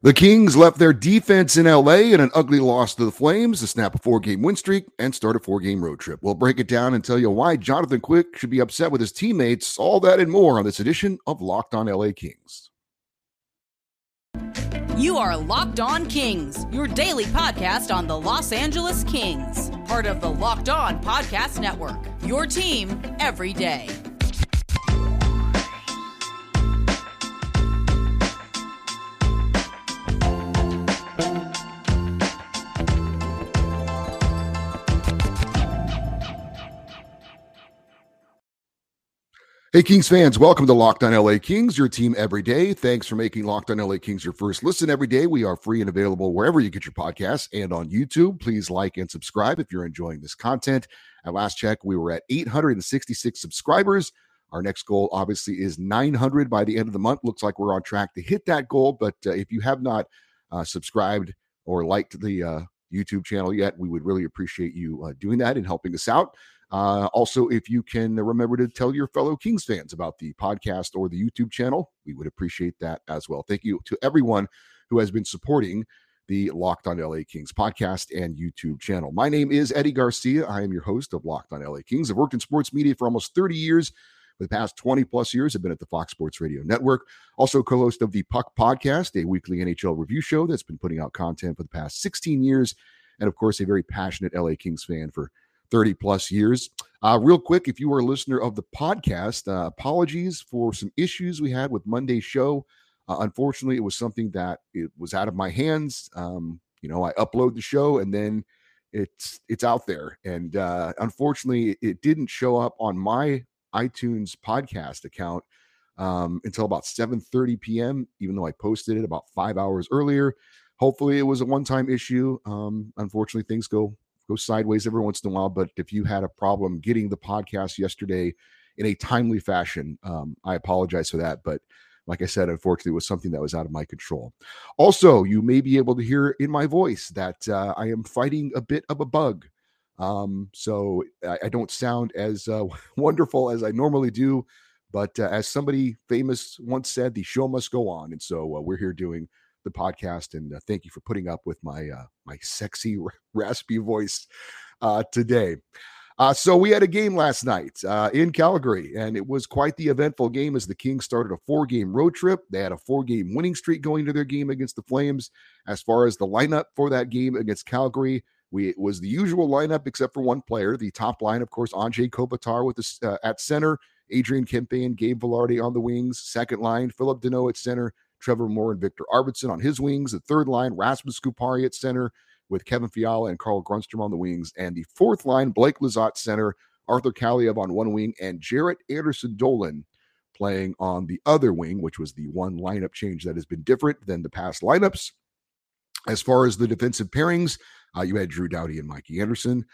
The Kings left their defense in LA in an ugly loss to the Flames to snap a four game win streak and start a four game road trip. We'll break it down and tell you why Jonathan Quick should be upset with his teammates, all that and more on this edition of Locked On LA Kings. You are Locked On Kings, your daily podcast on the Los Angeles Kings, part of the Locked On Podcast Network. Your team every day. Hey, Kings fans, welcome to Locked On LA Kings, your team every day. Thanks for making Locked On LA Kings your first listen every day. We are free and available wherever you get your podcasts and on YouTube. Please like and subscribe if you're enjoying this content. At last check, we were at 866 subscribers. Our next goal, obviously, is 900 by the end of the month. Looks like we're on track to hit that goal. But uh, if you have not uh, subscribed or liked the uh, YouTube channel yet, we would really appreciate you uh, doing that and helping us out. Uh, also, if you can remember to tell your fellow Kings fans about the podcast or the YouTube channel, we would appreciate that as well. Thank you to everyone who has been supporting the Locked on LA Kings podcast and YouTube channel. My name is Eddie Garcia. I am your host of Locked on LA Kings. I've worked in sports media for almost 30 years. For the past 20 plus years, I've been at the Fox Sports Radio Network. Also, co host of the Puck Podcast, a weekly NHL review show that's been putting out content for the past 16 years. And of course, a very passionate LA Kings fan for 30 plus years. Uh, real quick, if you are a listener of the podcast, uh, apologies for some issues we had with Monday's show. Uh, unfortunately, it was something that it was out of my hands. Um, you know, I upload the show and then it's it's out there, and uh, unfortunately, it didn't show up on my iTunes podcast account um, until about 7:30 p.m. Even though I posted it about five hours earlier. Hopefully, it was a one-time issue. Um, unfortunately, things go go sideways every once in a while. But if you had a problem getting the podcast yesterday in a timely fashion, um, I apologize for that. But like I said, unfortunately, it was something that was out of my control. Also, you may be able to hear in my voice that uh, I am fighting a bit of a bug. Um, so I, I, don't sound as uh, wonderful as I normally do. But uh, as somebody famous once said, the show must go on. And so uh, we're here doing the podcast, and uh, thank you for putting up with my uh, my sexy raspy voice uh, today. Uh, so we had a game last night uh, in Calgary, and it was quite the eventful game as the Kings started a four-game road trip. They had a four-game winning streak going to their game against the Flames. As far as the lineup for that game against Calgary, we it was the usual lineup except for one player. The top line, of course, Anze Kopitar with the uh, at center, Adrian Kempe and Gabe Vilardi on the wings. Second line, Philip Danault at center, Trevor Moore and Viktor Arvidsson on his wings. The third line, Rasmus Kupari at center with Kevin Fiala and Carl Grundstrom on the wings. And the fourth line, Blake Lizotte center, Arthur Kaliyev on one wing, and Jaret Anderson Dolan playing on the other wing, which was the one lineup change that has been different than the past lineups. As far as the defensive pairings, uh, you had Drew Doughty and Mikey Anderson,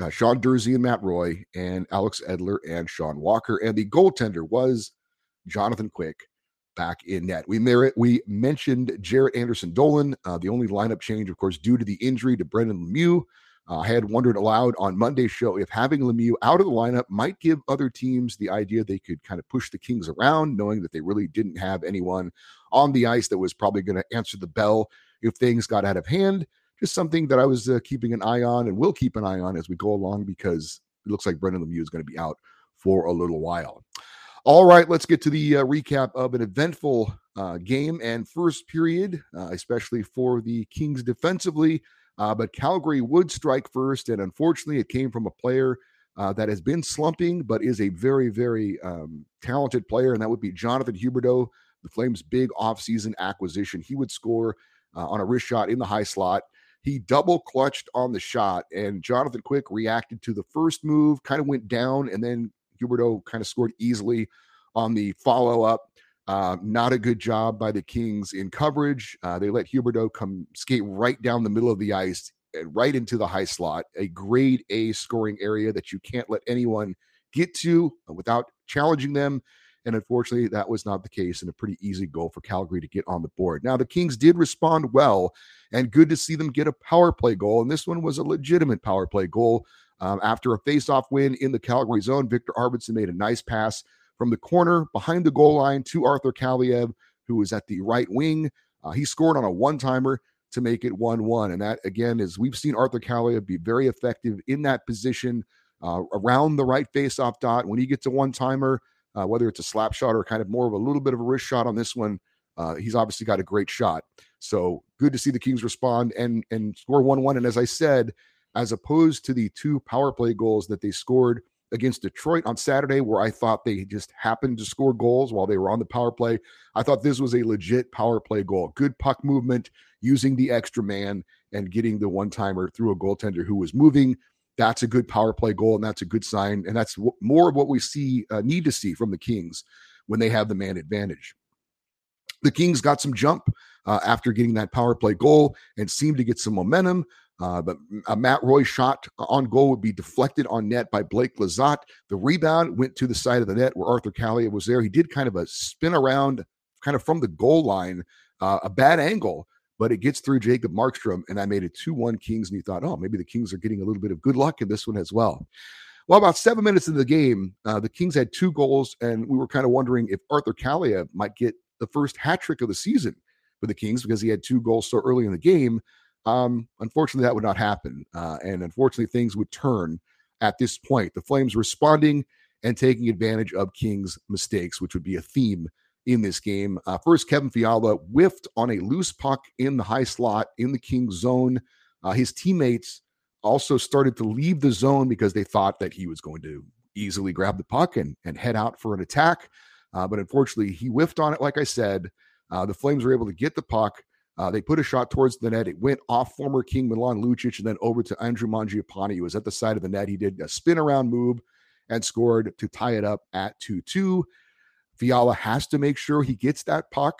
uh, Sean Durzi and Matt Roy, and Alex Edler and Sean Walker. And the goaltender was Jonathan Quick back in net. We we mentioned Jaret Anderson Dolan, uh, the only lineup change, of course, due to the injury to Brendan Lemieux. Uh, I had wondered aloud on Monday's show if having Lemieux out of the lineup might give other teams the idea they could kind of push the Kings around, knowing that they really didn't have anyone on the ice that was probably going to answer the bell if things got out of hand. Just something that I was uh, keeping an eye on and will keep an eye on as we go along because it looks like Brendan Lemieux is going to be out for a little while. All right, let's get to the uh, recap of an eventful uh, game and first period, uh, especially for the Kings defensively. Uh, but Calgary would strike first, and unfortunately, it came from a player uh, that has been slumping, but is a very, very um, talented player, and that would be Jonathan Huberdeau, the Flames' big offseason acquisition. He would score uh, on a wrist shot in the high slot. He double clutched on the shot, and Jonathan Quick reacted to the first move, kind of went down, and then Huberdeau kind of scored easily on the follow up. Uh, not a good job by the Kings in coverage. Uh, they let Huberdeau come skate right down the middle of the ice and right into the high slot, a grade A scoring area that you can't let anyone get to without challenging them. And unfortunately, that was not the case, and a pretty easy goal for Calgary to get on the board. Now, the Kings did respond well, and good to see them get a power play goal. And this one was a legitimate power play goal um, after a faceoff win in the Calgary zone, Viktor Arvidsson made a nice pass from the corner behind the goal line to Arthur Kaliyev, who was at the right wing. Uh, he scored on a one timer to make it 1 1. And that, again, is we've seen Arthur Kaliyev be very effective in that position uh, around the right face off dot. When he gets a one timer, uh, whether it's a slap shot or kind of more of a little bit of a wrist shot on this one, uh, he's obviously got a great shot. So good to see the Kings respond and and score 1 1. And as I said, as opposed to the two power play goals that they scored against Detroit on Saturday, where I thought they just happened to score goals while they were on the power play. I thought this was a legit power play goal. Good puck movement, using the extra man and getting the one timer through a goaltender who was moving. That's a good power play goal, and that's a good sign. And that's w- more of what we see uh, need to see from the Kings when they have the man advantage. The Kings got some jump uh, after getting that power play goal and seemed to get some momentum. Uh, but a Matt Roy shot on goal would be deflected on net by Blake Lizotte. The rebound went to the side of the net where Arthur Kaliyev was there. He did kind of a spin around, kind of from the goal line, uh, a bad angle, but it gets through Jacob Markstrom, and I made it 2 1 Kings. And you thought, oh, maybe the Kings are getting a little bit of good luck in this one as well. Well, about seven minutes into the game, uh, the Kings had two goals, and we were kind of wondering if Arthur Kaliyev might get the first hat trick of the season for the Kings because he had two goals so early in the game. Um, unfortunately, that would not happen. Uh, and unfortunately, things would turn at this point. The Flames responding and taking advantage of King's mistakes, which would be a theme in this game. Uh, first, Kevin Fiala whiffed on a loose puck in the high slot in the King's zone. Uh, his teammates also started to leave the zone because they thought that he was going to easily grab the puck and, and head out for an attack. Uh, but unfortunately, he whiffed on it, like I said. Uh, the Flames were able to get the puck. Uh, they put a shot towards the net. It went off former King Milan Lucic and then over to Andrew Mangiapane. He was at the side of the net. He did a spin around move and scored to tie it up at 2 2. Fiala has to make sure he gets that puck,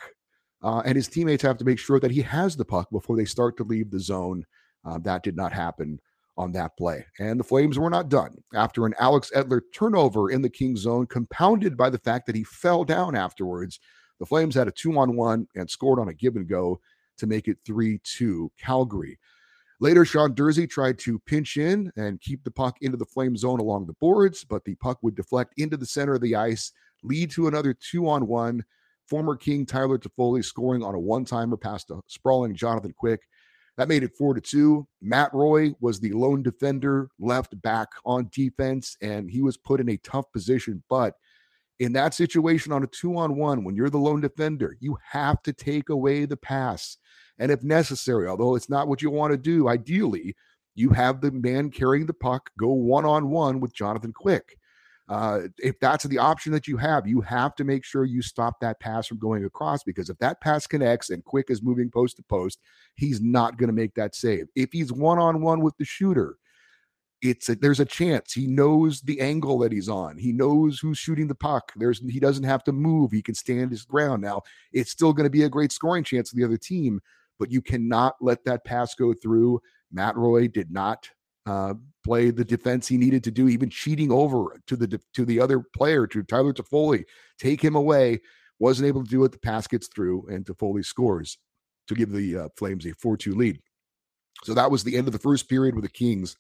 uh, and his teammates have to make sure that he has the puck before they start to leave the zone. Uh, that did not happen on that play. And the Flames were not done. After an Alex Edler turnover in the King zone, compounded by the fact that he fell down afterwards, the Flames had a two on one and scored on a give and go to make it 3 2 Calgary. Later, Sean Durzi tried to pinch in and keep the puck into the flame zone along the boards, but the puck would deflect into the center of the ice, lead to another two on one. Former King Tyler Toffoli scoring on a one timer past a sprawling Jonathan Quick. That made it four to two. Matt Roy was the lone defender left back on defense, and he was put in a tough position. But in that situation on a two on one, when you're the lone defender, you have to take away the pass. And if necessary, although it's not what you want to do, ideally, you have the man carrying the puck go one on one with Jonathan Quick. Uh, if that's the option that you have, you have to make sure you stop that pass from going across because if that pass connects and Quick is moving post to post, he's not going to make that save. If he's one on one with the shooter, it's a, there's a chance he knows the angle that he's on. He knows who's shooting the puck. There's he doesn't have to move. He can stand his ground. Now it's still going to be a great scoring chance for the other team, but you cannot let that pass go through. Matt Roy did not uh, play the defense he needed to do, even cheating over to the to the other player, to Tyler Toffoli, take him away. Wasn't able to do it. The pass gets through, and Toffoli scores to give the uh, Flames a 4 2 lead. So that was the end of the first period with the Kings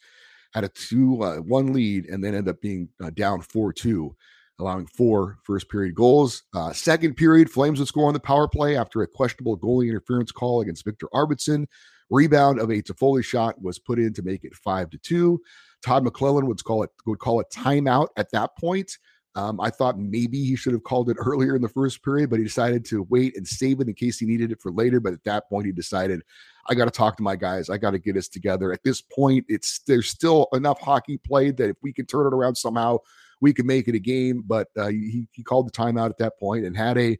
had a two uh, one lead and then ended up being uh, down four two, allowing four first period goals. Uh, second period, Flames would score on the power play after a questionable goalie interference call against Viktor Arvidsson. Rebound of a Toffoli shot was put in to make it five to two. Todd McLellan would call it would call a timeout at that point. Um, I thought maybe he should have called it earlier in the first period, but he decided to wait and save it in case he needed it for later. But at that point, he decided, I got to talk to my guys. I got to get us together. At this point, it's there's still enough hockey played that if we can turn it around somehow, we can make it a game. But uh, he, he called the timeout at that point and had a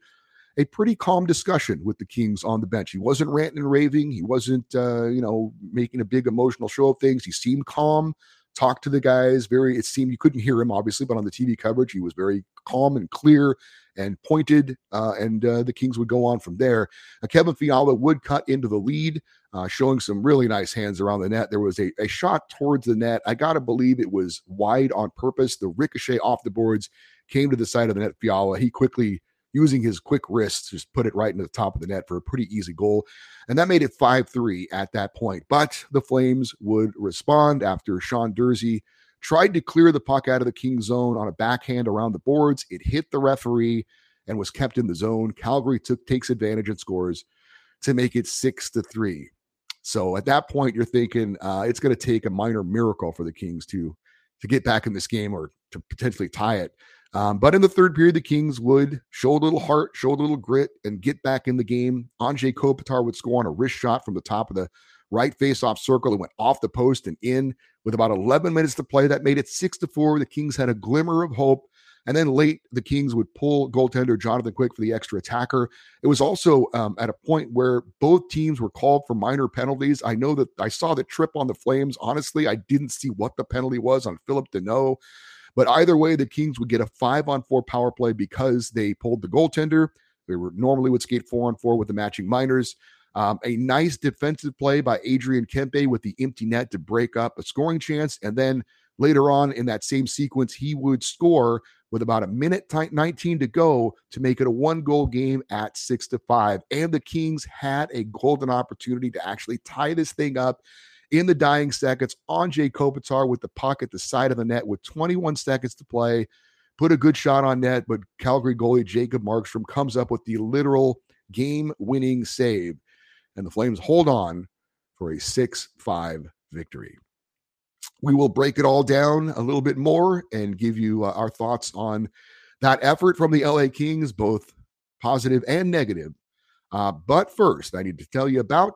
a pretty calm discussion with the Kings on the bench. He wasn't ranting and raving. He wasn't, uh, you know, making a big emotional show of things. He seemed calm talked to the guys. Very, it seemed you couldn't hear him obviously, but on the TV coverage, he was very calm and clear and pointed. Uh, and uh, the Kings would go on from there. Uh, Kevin Fiala would cut into the lead, uh, showing some really nice hands around the net. There was a, a shot towards the net. I got to believe it was wide on purpose. The ricochet off the boards came to the side of the net. Fiala, he quickly using his quick wrists, just put it right into the top of the net for a pretty easy goal. And that made it 5 3 at that point. But the Flames would respond after Sean Durzi tried to clear the puck out of the King zone on a backhand around the boards. It hit the referee and was kept in the zone. Calgary took takes advantage and scores. to make it six to three. So at that point, you're thinking uh, it's going to take a minor miracle for the Kings to to get back in this game or to potentially tie it. Um, but in the third period, the Kings would show a little heart, show a little grit, and get back in the game. Anze Kopitar would score on a wrist shot from the top of the right face-off circle. It went off the post and in with about 11 minutes to play. That made it six to four. The Kings had a glimmer of hope. And then late, the Kings would pull goaltender Jonathan Quick for the extra attacker. It was also um, at a point where both teams were called for minor penalties. I know that I saw the trip on the Flames. Honestly, I didn't see what the penalty was on Philip Danault. But either way, the Kings would get a five on four power play because they pulled the goaltender. They were normally would skate four on four with the matching minors. Um, a nice defensive play by Adrian Kempe with the empty net to break up a scoring chance. And then later on in that same sequence, he would score with about a minute 19 to go to make it a one goal game at six to five. And the Kings had a golden opportunity to actually tie this thing up in the dying seconds Anze Kopitar with the puck at the side of the net with 21 seconds to play. Put a good shot on net, but Calgary goalie Jacob Markstrom comes up with the literal game winning save. And the Flames hold on for a 6 5 victory. We will break it all down a little bit more and give you uh, our thoughts on that effort from the LA Kings, both positive and negative. Uh, but first, I need to tell you about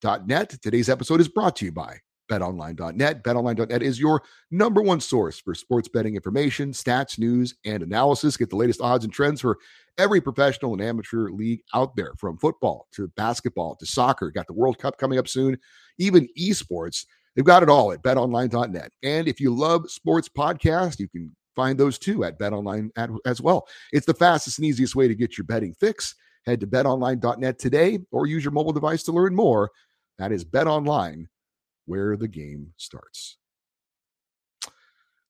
betonline.net. Today's episode is brought to you by betonline.net. Betonline.net is your number one source for sports betting information, stats, news, and analysis. Get the latest odds and trends for every professional and amateur league out there, from football to basketball to soccer. Got the World Cup coming up soon, even esports. They've got it all at betonline.net. And if you love sports podcasts, you can find those too at betonline as well. It's the fastest and easiest way to get your betting fix. Head to betonline.net today or use your mobile device to learn more. That is Bet Online, where the game starts.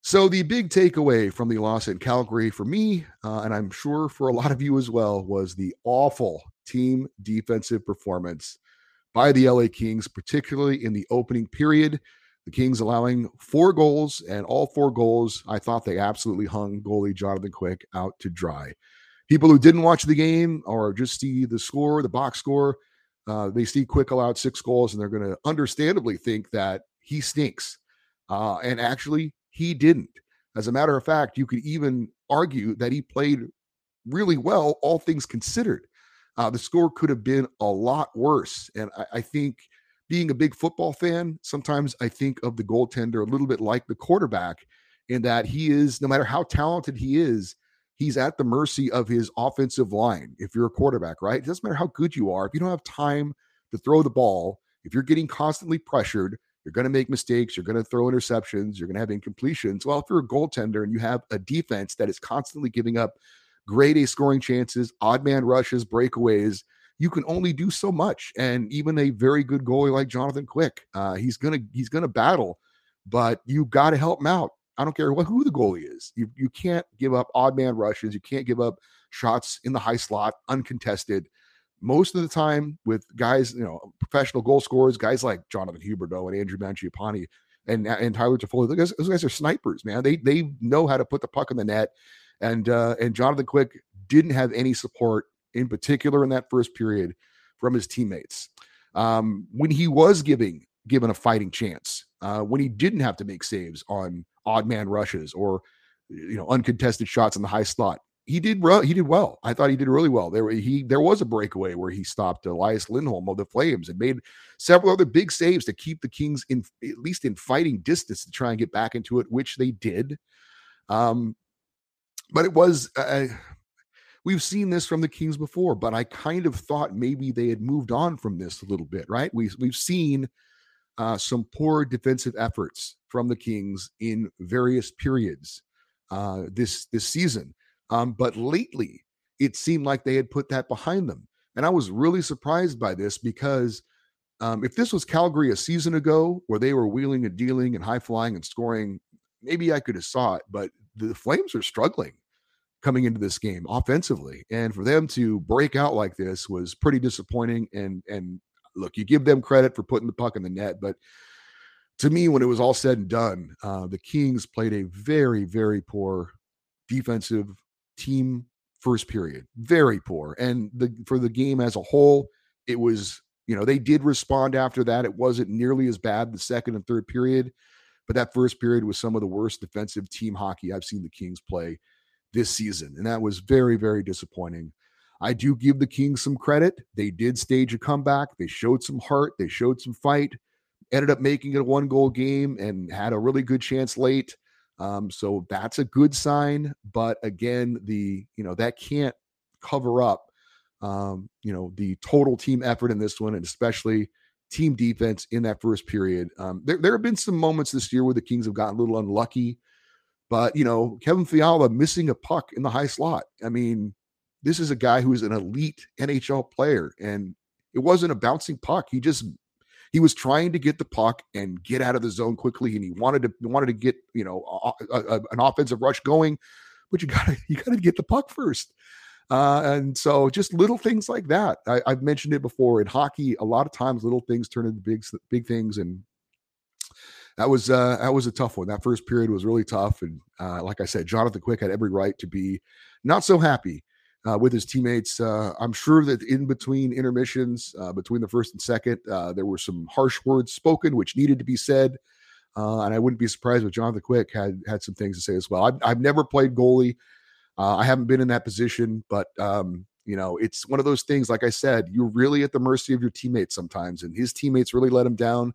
So, the big takeaway from the loss in Calgary for me, uh, and I'm sure for a lot of you as well, was the awful team defensive performance by the LA Kings, particularly in the opening period. The Kings allowing four goals, and all four goals, I thought they absolutely hung goalie Jonathan Quick out to dry. People who didn't watch the game or just see the score, the box score, uh, they see Quick allowed six goals, and they're going to understandably think that he stinks. Uh, and actually, he didn't. As a matter of fact, you could even argue that he played really well, all things considered. Uh, the score could have been a lot worse. And I, I, think being a big football fan, sometimes I think of the goaltender a little bit like the quarterback in that he is, no matter how talented he is, he's at the mercy of his offensive line. If you're a quarterback, right? It doesn't matter how good you are. If you don't have time to throw the ball, if you're getting constantly pressured, you're going to make mistakes. You're going to throw interceptions. You're going to have incompletions. Well, if you're a goaltender and you have a defense that is constantly giving up grade A scoring chances, odd man rushes, breakaways. You can only do so much, and even a very good goalie like Jonathan Quick, uh, he's gonna he's gonna battle, but you got to help him out. I don't care what who the goalie is. You you can't give up odd man rushes. You can't give up shots in the high slot uncontested. Most of the time, with guys, you know, professional goal scorers, guys like Jonathan Huberdeau and Andrew Mangiapane and and Tyler Toffoli, those guys, those guys are snipers, man. They they know how to put the puck in the net and uh, and Jonathan Quick didn't have any support in particular in that first period from his teammates. Um, when he was giving given a fighting chance, uh, when he didn't have to make saves on odd man rushes or you know uncontested shots in the high slot, he did he did well. I thought he did really well. There he there was a breakaway where he stopped Elias Lindholm of the Flames and made several other big saves to keep the Kings in at least in fighting distance to try and get back into it, which they did. Um, but it was uh, we've seen this from the Kings before, but I kind of thought maybe they had moved on from this a little bit, right? We we've seen uh, some poor defensive efforts from the Kings in various periods uh, this this season, um, but lately it seemed like they had put that behind them, and I was really surprised by this because. Um, if this was Calgary a season ago, where they were wheeling and dealing and high flying and scoring, maybe I could have saw it. But the Flames are struggling coming into this game offensively. And for them to break out like this was pretty disappointing. And and look, you give them credit for putting the puck in the net, but to me, when it was all said and done, uh, the Kings played a very, very poor defensive team first period. Very poor. And the for the game as a whole, it was, you know, they did respond after that. It wasn't nearly as bad the second and third period, but that first period was some of the worst defensive team hockey I've seen the Kings play this season. And that was very, very disappointing. I do give the Kings some credit. They did stage a comeback. They showed some heart. They showed some fight. Ended up making it a one goal game and had a really good chance late. Um, so that's a good sign. But again, the you know that can't cover up um, you know the total team effort in this one, and especially team defense in that first period. Um, there, there have been some moments this year where the Kings have gotten a little unlucky, but you know Kevin Fiala missing a puck in the high slot. I mean, this is a guy who's an elite NHL player, and it wasn't a bouncing puck. He just he was trying to get the puck and get out of the zone quickly, and he wanted to wanted to get you know a, a, an offensive rush going, but you got to you got to get the puck first. Uh, and so just little things like that. I, have mentioned it before in hockey. A lot of times, little things turn into big big things, and that was uh, that was a tough one. That first period was really tough, and uh, like I said, Jonathan Quick had every right to be not so happy uh, with his teammates. Uh, I'm sure that in between intermissions, uh, between the first and second, uh, there were some harsh words spoken, which needed to be said. Uh, and I wouldn't be surprised if Jonathan Quick had had some things to say as well. I've, I've never played goalie. Uh, I haven't been in that position, but um, you know, it's one of those things. Like I said, you're really at the mercy of your teammates sometimes, and his teammates really let him down.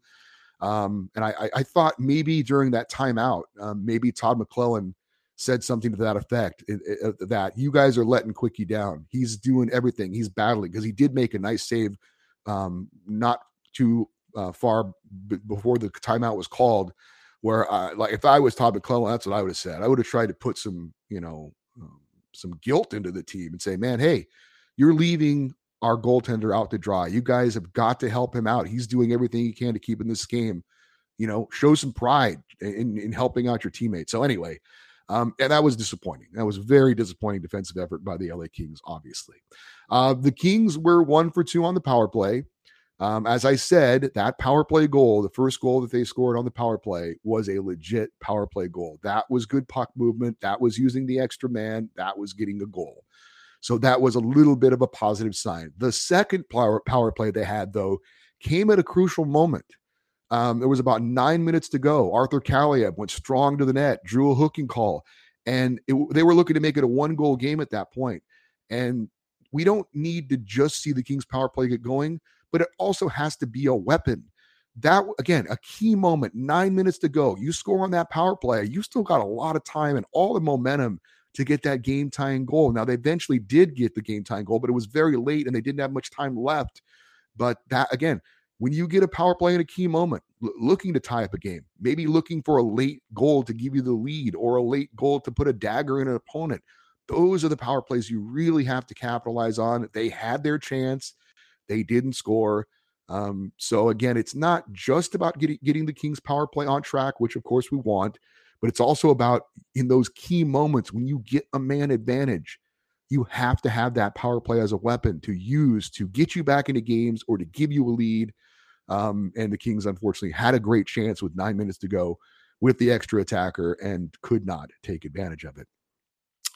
Um, and I, I, thought maybe during that timeout, um, maybe Todd McLellan said something to that effect uh, that you guys are letting Quickie down. He's doing everything. He's battling because he did make a nice save um, not too uh, far b- before the timeout was called. Where, uh, like, if I was Todd McLellan, that's what I would have said. I would have tried to put some, you know, um, some guilt into the team and say, man, hey, you're leaving our goaltender out to dry. You guys have got to help him out. He's doing everything he can to keep in this game. You know, show some pride in, in helping out your teammates. So anyway, um, and that was disappointing. That was a very disappointing defensive effort by the LA Kings, obviously. Uh, the Kings were one for two on the power play. Um, as I said, that power play goal, the first goal that they scored on the power play, was a legit power play goal. That was good puck movement. That was using the extra man. That was getting a goal. So that was a little bit of a positive sign. The second power, power play they had, though, came at a crucial moment. Um, there was about nine minutes to go. Arthur Kaliyev went strong to the net, drew a hooking call, and it, they were looking to make it a one goal game at that point. And we don't need to just see the Kings power play get going, but it also has to be a weapon. That again, a key moment, nine minutes to go. You score on that power play, you still got a lot of time and all the momentum to get that game tying goal. Now, they eventually did get the game tying goal, but it was very late and they didn't have much time left. But that again, when you get a power play in a key moment, l- looking to tie up a game, maybe looking for a late goal to give you the lead or a late goal to put a dagger in an opponent, those are the power plays you really have to capitalize on. They had their chance, they didn't score. Um, so again, it's not just about getting getting the Kings power play on track, which of course we want, but it's also about in those key moments when you get a man advantage, you have to have that power play as a weapon to use to get you back into games or to give you a lead. Um, and the Kings, unfortunately, had a great chance with nine minutes to go with the extra attacker and could not take advantage of it.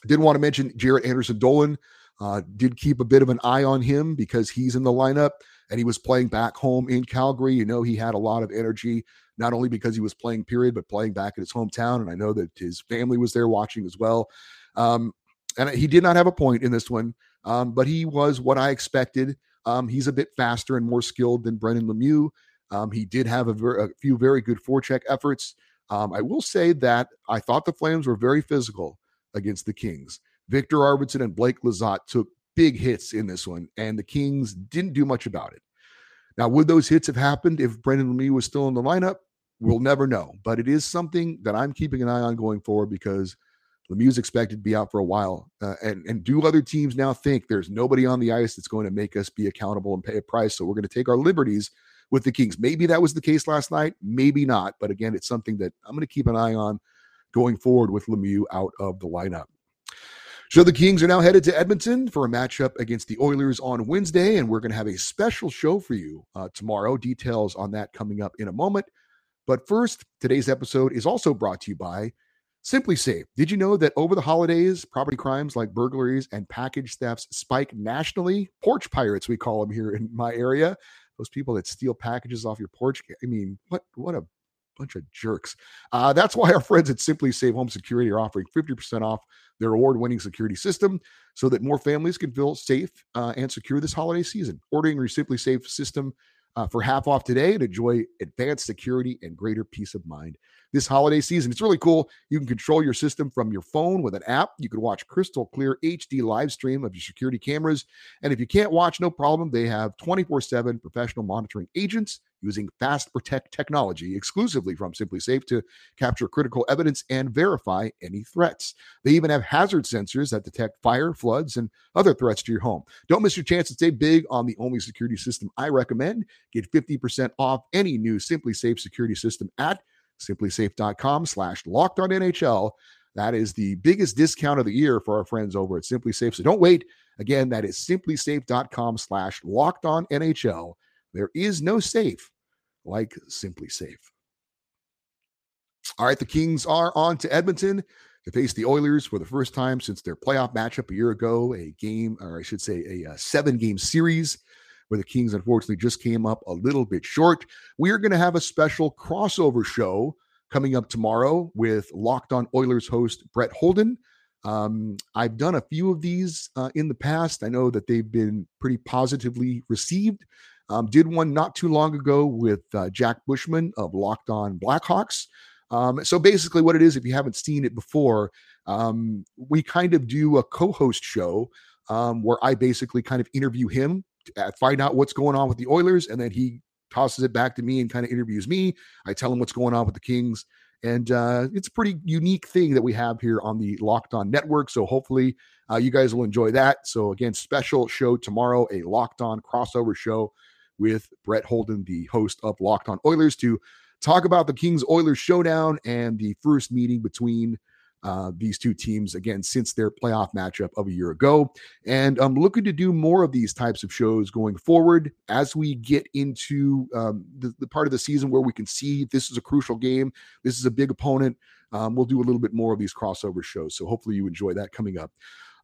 Did want to mention Jaret Anderson Dolan. Uh, did keep a bit of an eye on him because he's in the lineup and he was playing back home in Calgary. You know, he had a lot of energy, not only because he was playing period, but playing back at his hometown. And I know that his family was there watching as well. Um, and he did not have a point in this one, um, but he was what I expected. Um, he's a bit faster and more skilled than Brendan Lemieux. Um, he did have a, ver- a, few very good forecheck efforts. Um, I will say that I thought the Flames were very physical against the Kings. Viktor Arvidsson and Blake Lizotte took big hits in this one, and the Kings didn't do much about it. Now, would those hits have happened if Brendan Lemieux was still in the lineup? We'll never know, but it is something that I'm keeping an eye on going forward because – Lemieux's expected to be out for a while. Uh, and, and do other teams now think there's nobody on the ice that's going to make us be accountable and pay a price? So we're going to take our liberties with the Kings. Maybe that was the case last night, maybe not. But again, it's something that I'm going to keep an eye on going forward with Lemieux out of the lineup. So the Kings are now headed to Edmonton for a matchup against the Oilers on Wednesday, and we're going to have a special show for you uh, tomorrow. Details on that coming up in a moment. But first, today's episode is also brought to you by SimpliSafe. Did you know that over the holidays, property crimes like burglaries and package thefts spike nationally? Porch pirates, we call them here in my area. Those people that steal packages off your porch. I mean, what what a bunch of jerks. Uh, that's why our friends at SimpliSafe Home Security are offering 50% off their award-winning security system so that more families can feel safe uh, and secure this holiday season. Ordering your SimpliSafe system uh, for half off today and enjoy advanced security and greater peace of mind this holiday season. It's really cool. You can control your system from your phone with an app. You can watch crystal clear HD live stream of your security cameras. And if you can't watch, no problem. They have 24 7 professional monitoring agents using Fast Protect technology exclusively from SimpliSafe to capture critical evidence and verify any threats. They even have hazard sensors that detect fire, floods, and other threats to your home. Don't miss your chance to stay big on the only security system I recommend. Get 50% off any new SimpliSafe security system at simplisafe.com slash locked on NHL. That is the biggest discount of the year for our friends over at SimpliSafe. So don't wait. Again, that is simplisafe.com slash locked on NHL. There is no safe like SimpliSafe. All right, the Kings are on to Edmonton to face the Oilers for the first time since their playoff matchup a year ago, a game, or I should say, a, a seven game series where the Kings unfortunately just came up a little bit short. We are going to have a special crossover show coming up tomorrow with Locked On Oilers host Brett Holden. Um, I've done a few of these uh, in the past. I know that they've been pretty positively received. Um, did one not too long ago with uh, Jack Bushman of Locked On Blackhawks. Um, so basically, what it is, if you haven't seen it before, um, we kind of do a co-host show um, where I basically kind of interview him uh, find out what's going on with the Oilers, and then he tosses it back to me and kind of interviews me. I tell him what's going on with the Kings. And uh, it's a pretty unique thing that we have here on the Locked On Network. So hopefully uh, you guys will enjoy that. So, again, special show tomorrow, a Locked On crossover show with Brett Holden, the host of Locked On Oilers, to talk about the Kings Oilers showdown and the first meeting between uh, these two teams again since their playoff matchup of a year ago. And I'm looking to do more of these types of shows going forward as we get into um, the, the, part of the season where we can see this is a crucial game, this is a big opponent. Um, we'll do a little bit more of these crossover shows. So hopefully you enjoy that coming up.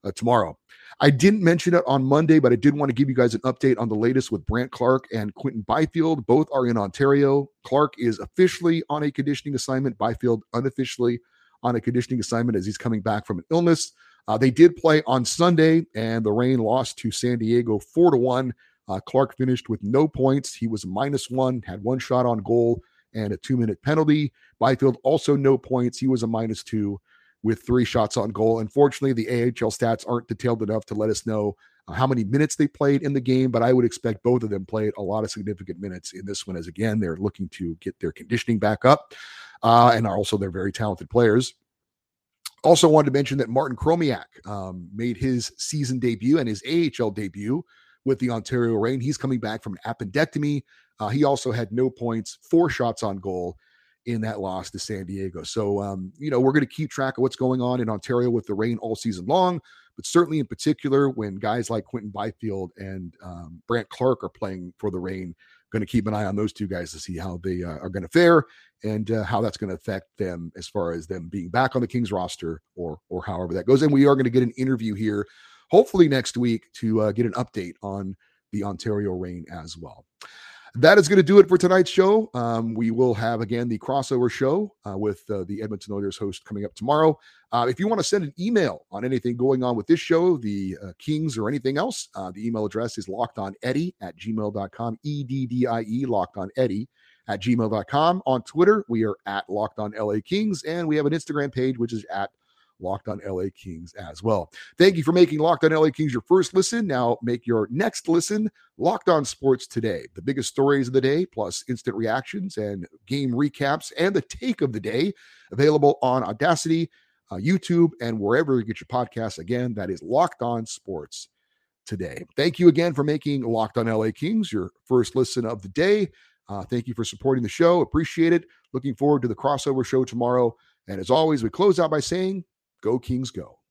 Uh, tomorrow. I didn't mention it on Monday, but I did want to give you guys an update on the latest with Brandt Clarke and Quinton Byfield. Both are in Ontario. Clarke is officially on a conditioning assignment, Byfield unofficially on a conditioning assignment as he's coming back from an illness. Uh, they did play on Sunday, and the Reign lost to San Diego four to one. Uh, Clarke finished with no points. He was minus one, had one shot on goal and a two minute penalty. Byfield also no points. He was a minus two with three shots on goal. Unfortunately, the AHL stats aren't detailed enough to let us know uh, how many minutes they played in the game, but I would expect both of them played a lot of significant minutes in this one, as again, they're looking to get their conditioning back up uh, and are also they're very talented players. Also, wanted to mention that Martin Chromiak um, made his season debut and his AHL debut with the Ontario Reign. He's coming back from an appendectomy. Uh, he also had no points, four shots on goal in that loss to San Diego. So, um, you know, we're going to keep track of what's going on in Ontario with the Reign all season long, but certainly in particular when guys like Quinton Byfield and um, Brandt Clarke are playing for the Reign, going to keep an eye on those two guys to see how they uh, are going to fare and uh, how that's going to affect them as far as them being back on the Kings roster or or however that goes. And we are going to get an interview here, hopefully next week, to uh, get an update on the Ontario Reign as well that is going to do it for tonight's show. Um, we will have again the crossover show uh, with uh, the Edmonton Oilers host coming up tomorrow. Uh, if you want to send an email on anything going on with this show, the uh, Kings, or anything else, uh, the email address is locked on Eddie at gmail.com. E D D I E, locked on Eddie at gmail.com. On Twitter, we are at locked on LA Kings, and we have an Instagram page, which is at Locked on LA Kings as well. Thank you for making Locked on LA Kings your first listen. Now make your next listen Locked on Sports today. The biggest stories of the day, plus instant reactions and game recaps, and the take of the day available on Audacy, uh, YouTube, and wherever you get your podcasts. Again, that is Locked on Sports today. Thank you again for making Locked on LA Kings your first listen of the day. Uh, thank you for supporting the show. Appreciate it. Looking forward to the crossover show tomorrow. And as always, we close out by saying, Go Kings Go.